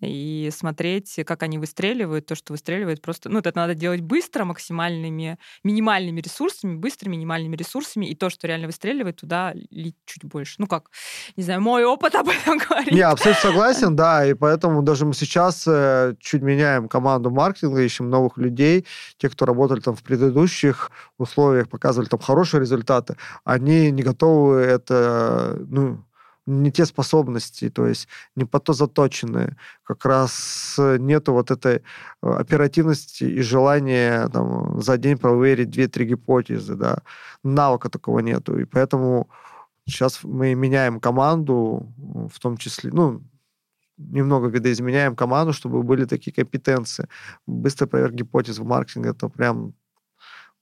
и смотреть, как они выстреливают. То, что выстреливает просто... Ну, это надо делать быстро, максимальными, минимальными ресурсами, быстро, минимальными ресурсами, и то, что реально выстреливает, туда лить чуть больше. Ну, как, не знаю, мой опыт об этом говорит. Не, абсолютно согласен, да, и поэтому даже мы сейчас э, чуть меняем команду маркетинга, ищем новых людей, те, кто работали там в предыдущих условиях, показывали там хорошие результаты, они не готовы это, ну, не те способности, то есть не по то заточенные. Как раз э, нету вот этой э, оперативности и желания там, за день проверить 2-3 гипотезы, да. Навыка такого нету. И поэтому сейчас мы меняем команду, в том числе, ну, немного видоизменяем команду, чтобы были такие компетенции. Быстрая проверка гипотез в маркетинге это прям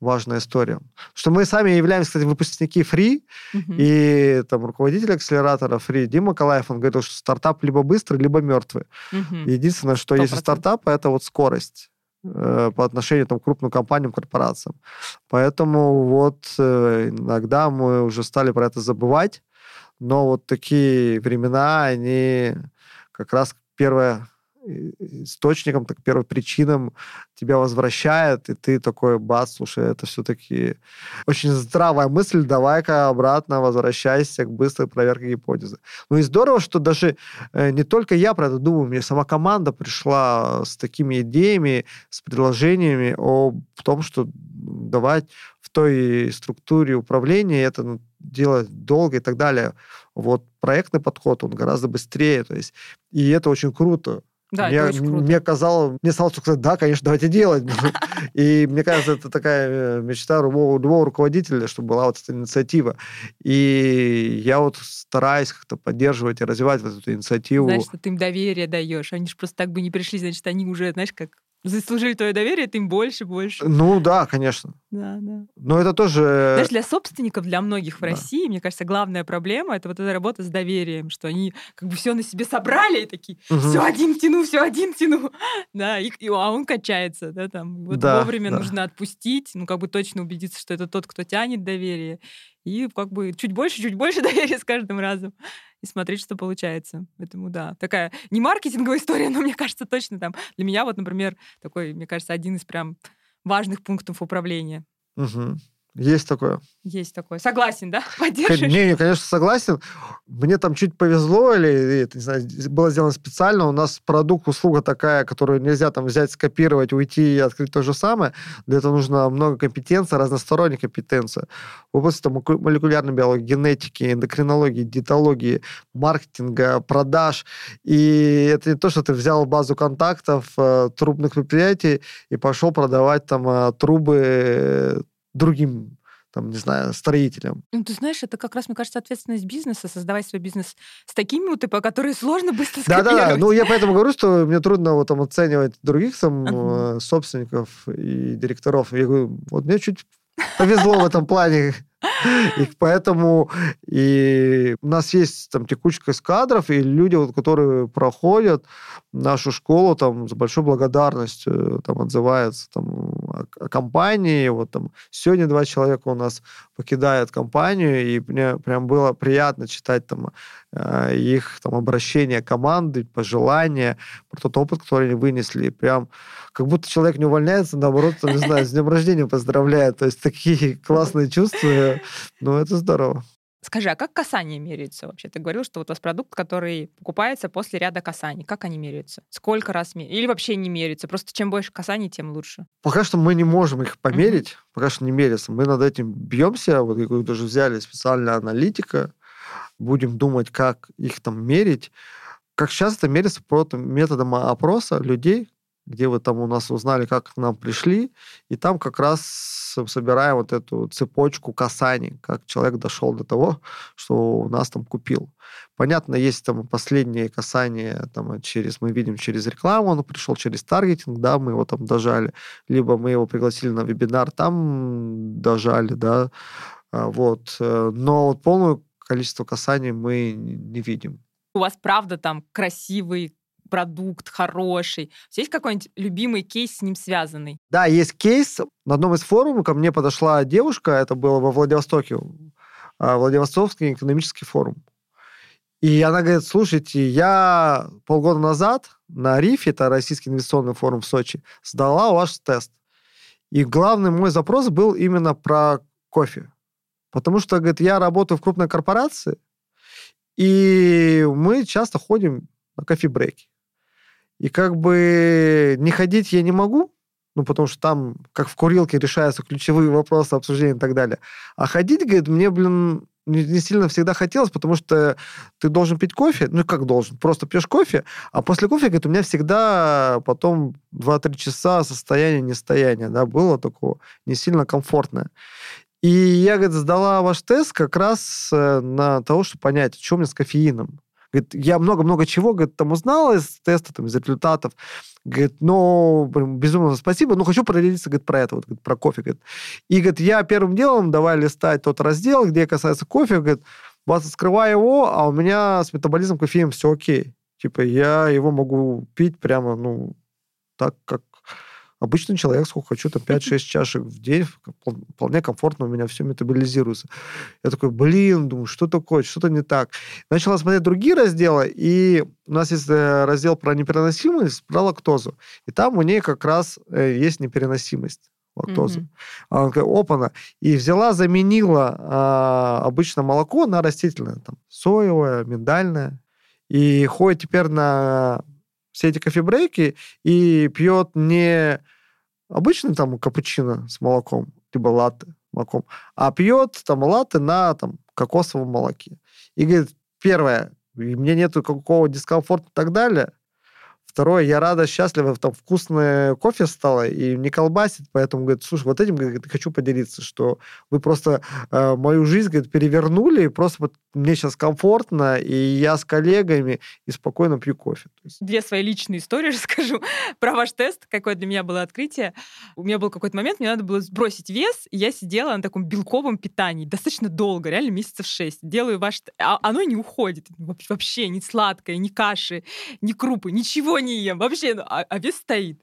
важная история. Потому что мы сами являемся, кстати, выпускники Free, Мгм. и там руководитель акселератора Free Дима Калаев, он говорил, что стартап либо быстрый, либо мертвый. Мгм. Единственное, что есть у 100%. стартапа, это вот скорость э, по отношению там, к крупным компаниям, корпорациям. Поэтому вот э, иногда мы уже стали про это забывать, но вот такие времена, они как раз первое источником, так первой причином тебя возвращает, и ты такой, бац, слушай, это все-таки очень здравая мысль, давай-ка обратно возвращайся к быстрой проверке гипотезы. Ну и здорово, что даже э, не только я про это думаю, мне сама команда пришла с такими идеями, с предложениями о том, что давать в той структуре управления это ну, делать долго и так далее. Вот проектный подход, он гораздо быстрее, то есть, и это очень круто. Да, мне, это очень круто. Мне казалось, мне стало сказать, да, конечно, давайте делать. И мне кажется, это такая э, мечта любого, любого руководителя, чтобы была вот эта инициатива. И я вот стараюсь как-то поддерживать и развивать вот эту инициативу. Что ты им доверие даешь. Они же просто так бы не пришли, значит, они уже, знаешь, как заслужили твое доверие, ты им больше, больше. Ну да, конечно. Да, да. Но это тоже... Знаешь, для собственников, для многих в Э, да. России, мне кажется, главная проблема это вот эта работа с доверием, что они как бы все на себе собрали и такие, Мгм. все один тяну, все один тяну, да, и, и- а он качается, да, там. Вот Да, вовремя да. нужно отпустить, ну как бы точно убедиться, что это тот, кто тянет доверие, и как бы чуть больше, чуть больше доверия с каждым разом и смотреть, что получается. Поэтому да, такая не маркетинговая история, но мне кажется точно там для меня вот, например, такой, мне кажется, один из прям важных пунктов управления. Мгм. Есть такое. Есть такое. Согласен, да? Поддерживаешь? Не, не, конечно, согласен. Мне там чуть повезло, или это, не знаю, было сделано специально. У нас продукт, услуга такая, которую нельзя там взять, скопировать, уйти и открыть то же самое. Для этого нужно много компетенций, разносторонних компетенций. В области там, молеку- молекулярной биологии, генетики, эндокринологии, диетологии, маркетинга, продаж. И это не то, что ты взял базу контактов э, трубных предприятий и пошел продавать там э, трубы э, другим там, не знаю, строителям. Ну, ты знаешь, это как раз, мне кажется, ответственность бизнеса, создавать свой бизнес с такими УТП, которые сложно быстро Да-да-да, ну я поэтому говорю, что мне трудно вот там оценивать других там э, собственников и директоров. Я говорю, вот мне чуть повезло в этом плане. И поэтому и у нас есть там текучка из кадров, и люди, вот, которые проходят нашу школу, там с большой благодарностью там отзываются там, о, компании. Вот там сегодня два человека у нас покидают компанию, и мне прям было приятно читать там э, их там обращение команды, пожелания, про тот опыт, который они вынесли. Прям как будто человек не увольняется, наоборот, там, не знаю, с днем рождения поздравляет. То есть такие классные чувства. Ну, это здорово. Скажи, а как касание меряется вообще? Ты говорил, что вот у вас продукт, который покупается после ряда касаний. Как они меряются? Сколько раз меряются? Или вообще не меряются? Просто чем больше касаний, тем лучше. Пока что мы не можем их померить, mm-hmm. пока что не меряется. Мы над этим бьемся. Вот как даже взяли специальная аналитика. Будем думать, как их там мерить. Как сейчас это меряется просто методом опроса людей, где вы там у нас узнали, как к нам пришли, и там как раз собираем вот эту цепочку касаний, как человек дошел до того, что у нас там купил. Понятно, есть там последние касания, там через, мы видим через рекламу, он пришел через таргетинг, да, мы его там дожали, либо мы его пригласили на вебинар, там дожали, да, а, вот. Э, но вот полное количество касаний мы не видим. У вас, правда, там красивый продукт хороший. Есть какой-нибудь любимый кейс с ним связанный? Да, есть кейс. На одном из форумов ко мне подошла девушка, это было во Владивостоке, а, Владивостокский экономический форум. И она говорит, слушайте, я полгода назад на РИФе, это Российский инвестиционный форум в Сочи, сдала ваш тест. И главный мой запрос был именно про кофе. Потому что, говорит, я работаю в крупной корпорации, и мы часто ходим на кофе-брейки. И как бы не ходить я не могу, ну, потому что там, как в курилке, решаются ключевые вопросы обсуждения и так далее. А ходить, говорит, мне, блин, не, сильно всегда хотелось, потому что ты должен пить кофе, ну, как должен, просто пьешь кофе, а после кофе, говорит, у меня всегда потом 2-3 часа состояние нестояния, да, было такого, не сильно комфортное. И я, говорит, сдала ваш тест как раз э, на того, чтобы понять, что у меня с кофеином. Говорит, я много-много чего, говорит, там узнал из теста, там, из результатов. Говорит, ну, безумно спасибо, но хочу поделиться, говорит, про это, вот, говорит, про кофе. Говорит. И, говорит, я первым делом давай листать тот раздел, где касается кофе, говорит, вас открываю его, а у меня с метаболизмом кофеем все окей. Типа, я его могу пить прямо, ну, так, как обычный человек, сколько хочу, там 5-6 чашек в день, вполне комфортно у меня все метаболизируется. Я такой, блин, думаю, что такое, что-то не так. Начала смотреть другие разделы, и у нас есть э, раздел про непереносимость, про лактозу. И там у нее как раз э, есть непереносимость лактозы. Mm-hmm. Она такая, опана. И взяла, заменила а, обычное молоко на растительное. Там, соевое, миндальное. И ходит теперь на все эти кофе-брейки и пьет не обычный там капучино с молоком, либо латте молоком, а пьет там латте на там кокосовом молоке. И говорит, первое, мне нету какого дискомфорта и так далее, Второе, я рада, счастлива, там вкусное кофе стало и не колбасит, поэтому, говорит, слушай, вот этим говорит, хочу поделиться, что вы просто э, мою жизнь, говорит, перевернули, просто вот мне сейчас комфортно, и я с коллегами и спокойно пью кофе. Две свои личные истории расскажу про ваш тест, какое для меня было открытие. У меня был какой-то момент, мне надо было сбросить вес, и я сидела на таком белковом питании достаточно долго, реально месяцев шесть. Делаю ваш... А оно не уходит. Вообще ни сладкое, ни каши, ни крупы, ничего ем. Вообще, ну, а, а вес стоит.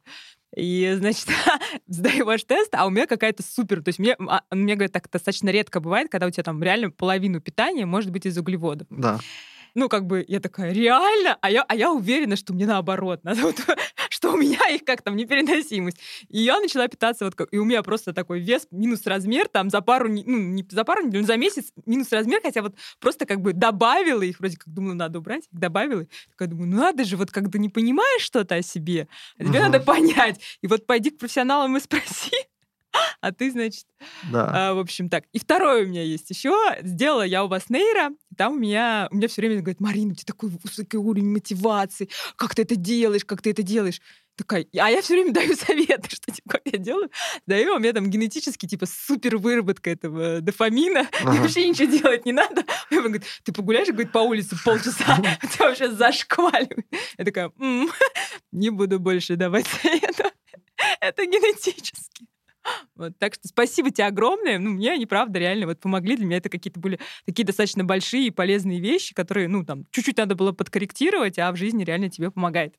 И, значит, сдаю ваш тест, а у меня какая-то супер... То есть мне, а, мне говорят, так достаточно редко бывает, когда у тебя там реально половину питания может быть из углеводов. Да ну, как бы, я такая, реально? А я, а я уверена, что мне наоборот. Надо вот, что у меня их как там непереносимость. И я начала питаться вот. И у меня просто такой вес минус размер там за пару... Ну, не за пару недель, но за месяц минус размер, хотя вот просто как бы добавила их, вроде как думала, надо убрать, добавила. Такая думаю, ну надо же, вот когда не понимаешь что-то о себе, а тебе uh-huh. надо понять. И вот пойди к профессионалам и спроси, а ты, значит, да. а, в общем, так. И второе у меня есть еще. Сделала я у вас нейро, там у меня, у меня все время говорит, Марина, у тебя такой высокий уровень мотивации, как ты это делаешь, как ты это делаешь. Такая, а я все время даю советы, что типа, как я делаю. Даю, а у меня там генетически типа супер выработка этого дофамина. Ага. Вообще ничего делать не надо. Он говорит, ты погуляешь, говорит, по улице полчаса, тебя вообще зашкваливает. Я такая, не буду больше давать советов. Это генетически. Вот, так что спасибо тебе огромное. Ну, мне они, правда, реально вот помогли. Для меня это какие-то были такие достаточно большие и полезные вещи, которые, ну, там, чуть-чуть надо было подкорректировать, а в жизни реально тебе помогает.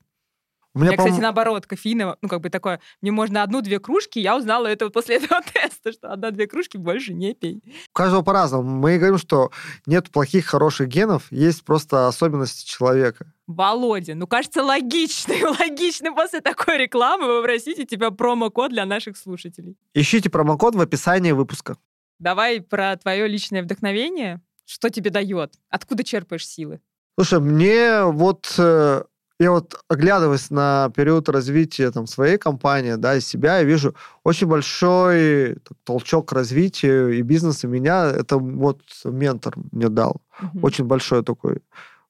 У меня, кстати, наоборот, кофеина, ну, как бы такое, мне можно одну-две кружки, я узнала это после этого теста, что одна-две кружки больше не пей. У каждого по-разному. Мы говорим, что нет плохих, хороших генов, есть просто особенности человека. Володя, ну, кажется, логично, логично после такой рекламы вы попросите тебя промокод для наших слушателей. Ищите промокод в описании выпуска. Давай про твое личное вдохновение. Что тебе дает? Откуда черпаешь силы? Слушай, мне вот э, я вот оглядываясь на период развития там, своей компании, да, и себя, я вижу очень большой толчок к развитию и бизнеса меня. Это вот ментор мне дал. Mm-hmm. Очень большой такой.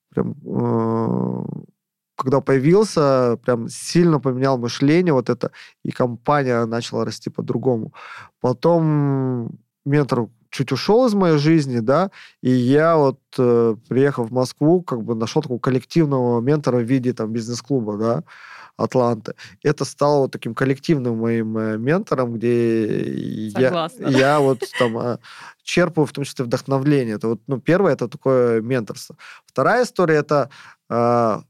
Прям, э, когда появился, прям сильно поменял мышление вот это, и компания начала расти по-другому. Потом ментор чуть ушел из моей жизни, да, и я вот, э, приехав в Москву, как бы нашел такого коллективного ментора в виде там бизнес-клуба, да, Атланты. Это стало вот таким коллективным моим э, ментором, где Согласна. я, я вот там э, черпаю в том числе вдохновление. Это вот, ну, первое, это такое менторство. Вторая история, это э,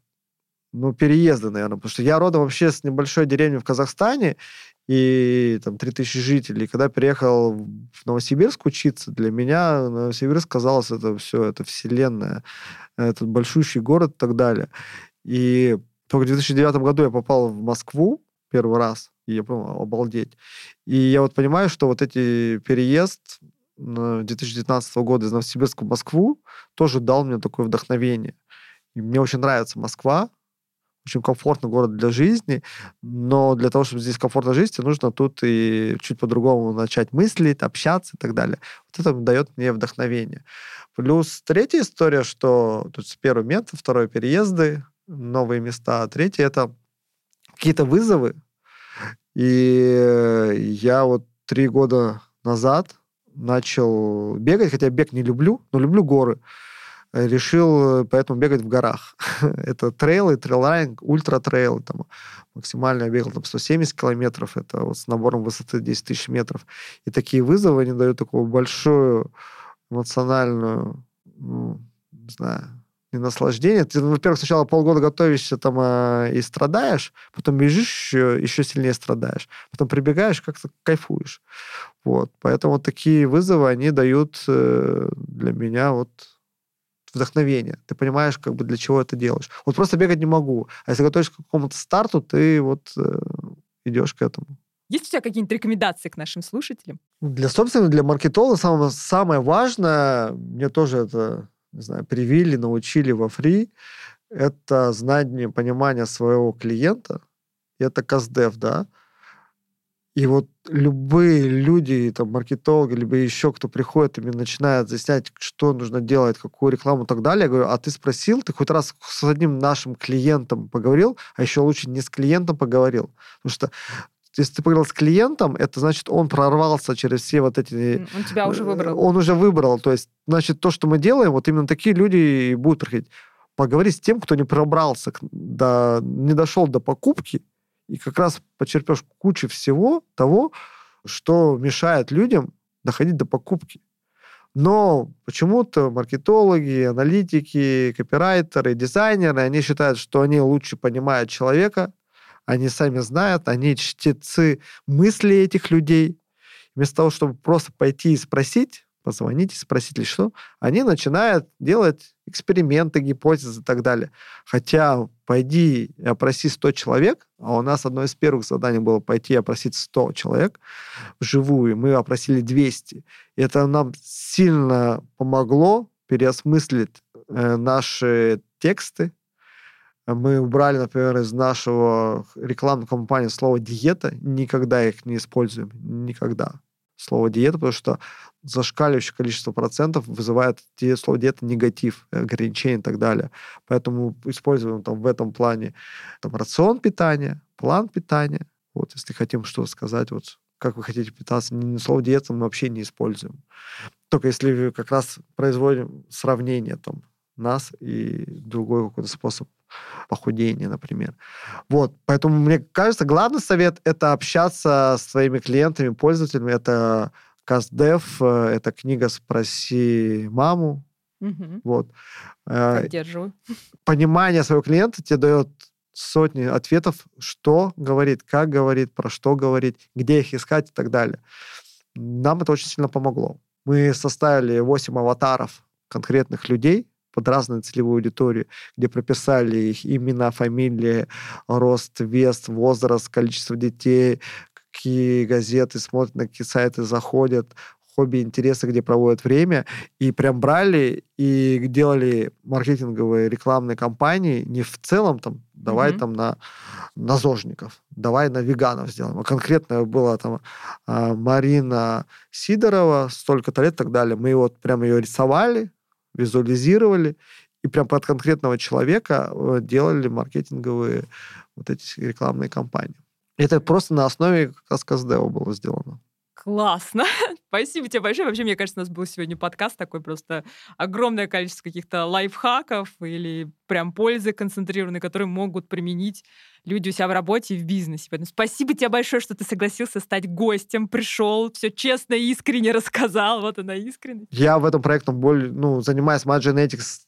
ну, переезды, наверное, потому что я родом вообще с небольшой деревни в Казахстане, и там 3000 жителей. Когда переехал в Новосибирск учиться, для меня Новосибирск казалось, это все, это вселенная, этот большущий город и так далее. И только в 2009 году я попал в Москву первый раз, и я понял, обалдеть. И я вот понимаю, что вот эти переезд 2019 года из Новосибирска в Москву тоже дал мне такое вдохновение. И мне очень нравится Москва, очень комфортный город для жизни, но для того, чтобы здесь комфортно жить, нужно тут и чуть по-другому начать мыслить, общаться и так далее. Вот это дает мне вдохновение. Плюс третья история, что тут первый метод, второй переезды, новые места, а третий это какие-то вызовы. И я вот три года назад начал бегать, хотя бег не люблю, но люблю горы решил э, поэтому бегать в горах. это трейлы, trail running, ultra-trail. Там, максимально я бегал там 170 километров, это вот с набором высоты 10 тысяч метров. И такие вызовы, они дают такую большую эмоциональную, ну, не знаю, не наслаждение. Ты, во-первых, сначала полгода готовишься там э, и страдаешь, потом бежишь, еще, еще сильнее страдаешь. Потом прибегаешь, как-то кайфуешь. Вот. Поэтому такие вызовы, они дают э, для меня вот вдохновение. Ты понимаешь, как бы для чего это делаешь. Вот просто бегать не могу. А если готовишься к какому-то старту, ты вот э, идешь к этому. Есть у тебя какие-нибудь рекомендации к нашим слушателям? Для, собственно, для маркетолога самое, самое важное, мне тоже это, не знаю, привили, научили во фри, это знание, понимание своего клиента, и это КАЗДЕВ, да, и вот любые люди, там, маркетологи, либо еще кто приходит и мне начинает заяснять, что нужно делать, какую рекламу и так далее, я говорю, а ты спросил, ты хоть раз с одним нашим клиентом поговорил, а еще лучше не с клиентом поговорил. Потому что если ты поговорил с клиентом, это значит, он прорвался через все вот эти... Он тебя уже выбрал. Он уже выбрал. То есть, значит, то, что мы делаем, вот именно такие люди и будут приходить. Поговорить с тем, кто не пробрался, до, не дошел до покупки, и как раз почерпешь кучу всего того, что мешает людям доходить до покупки. Но почему-то маркетологи, аналитики, копирайтеры, дизайнеры, они считают, что они лучше понимают человека, они сами знают, они чтецы мысли этих людей. Вместо того, чтобы просто пойти и спросить, спросить или что, они начинают делать эксперименты, гипотезы и так далее. Хотя пойди опроси 100 человек, а у нас одно из первых заданий было пойти опросить 100 человек вживую, мы опросили 200. И это нам сильно помогло переосмыслить э, наши тексты, мы убрали, например, из нашего рекламной кампании слово «диета». Никогда их не используем. Никогда. Слово «диета», потому что зашкаливающее количество процентов вызывает слово диета негатив, ограничения и так далее. Поэтому используем там в этом плане там, рацион питания, план питания. Вот, если хотим что сказать, вот как вы хотите питаться, ни слово диета мы вообще не используем. Только если как раз производим сравнение там нас и другой какой-то способ похудения, например. Вот, поэтому мне кажется, главный совет – это общаться с своими клиентами, пользователями. Это Каздев, э, это книга «Спроси маму». Мгм. Вот. Э, Поддерживаю. Понимание своего клиента тебе дает сотни ответов, что говорит, как говорит, про что говорит, где их искать и так далее. Нам это очень сильно помогло. Мы составили 8 аватаров конкретных людей под разную целевую аудиторию, где прописали их имена, фамилии, рост, вес, возраст, количество детей, какие газеты смотрят, на какие сайты заходят, хобби, интересы, где проводят время, и прям брали и делали маркетинговые рекламные кампании не в целом там, давай Мгм. там на, на зожников, давай на веганов сделаем. А конкретно была там а, Марина Сидорова, столько-то лет и так далее. Мы вот прям ее рисовали, визуализировали, и прям под конкретного человека э, делали маркетинговые вот эти рекламные кампании. Это просто на основе как раз было сделано. Классно. Спасибо тебе большое. Вообще, мне кажется, у нас был сегодня подкаст такой просто огромное количество каких-то лайфхаков или прям пользы концентрированной, которые могут применить люди у себя в работе и в бизнесе. Поэтому спасибо тебе большое, что ты согласился стать гостем, пришел, все честно и искренне рассказал. Вот она искренность. Я в этом проектом более, ну, занимаюсь Mad Genetics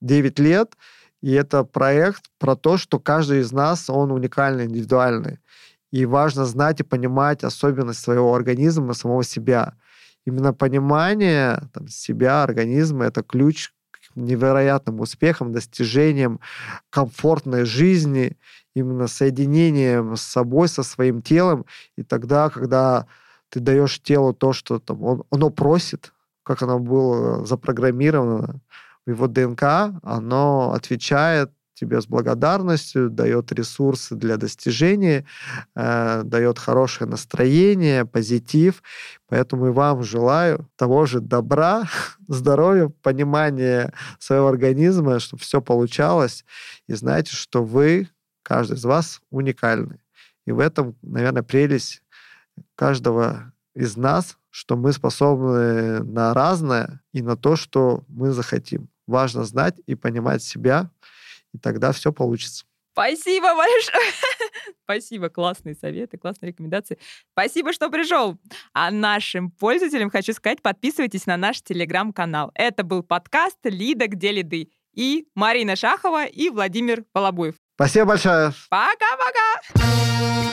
9 лет, и это проект про то, что каждый из нас, он уникальный, индивидуальный. И важно знать и понимать особенность своего организма, самого себя. Именно понимание там, себя, организма – это ключ к невероятным успехам, достижениям комфортной жизни, именно соединением с собой, со своим телом. И тогда, когда ты даешь телу то, что там, он, оно просит, как оно было запрограммировано в его ДНК, оно отвечает тебе с благодарностью, дает ресурсы для достижения, э, дает хорошее настроение, позитив. Поэтому и вам желаю того же добра, здоровья, понимания своего организма, чтобы все получалось. И знаете, что вы, каждый из вас, уникальны. И в этом, наверное, прелесть каждого из нас, что мы способны на разное и на то, что мы захотим. Важно знать и понимать себя, и тогда все получится. Спасибо большое. Спасибо, классные советы, классные рекомендации. Спасибо, что пришел. А нашим пользователям хочу сказать, подписывайтесь на наш телеграм-канал. Это был подкаст «Лида, где лиды» и Марина Шахова и Владимир Волобуев. Спасибо большое. Пока-пока!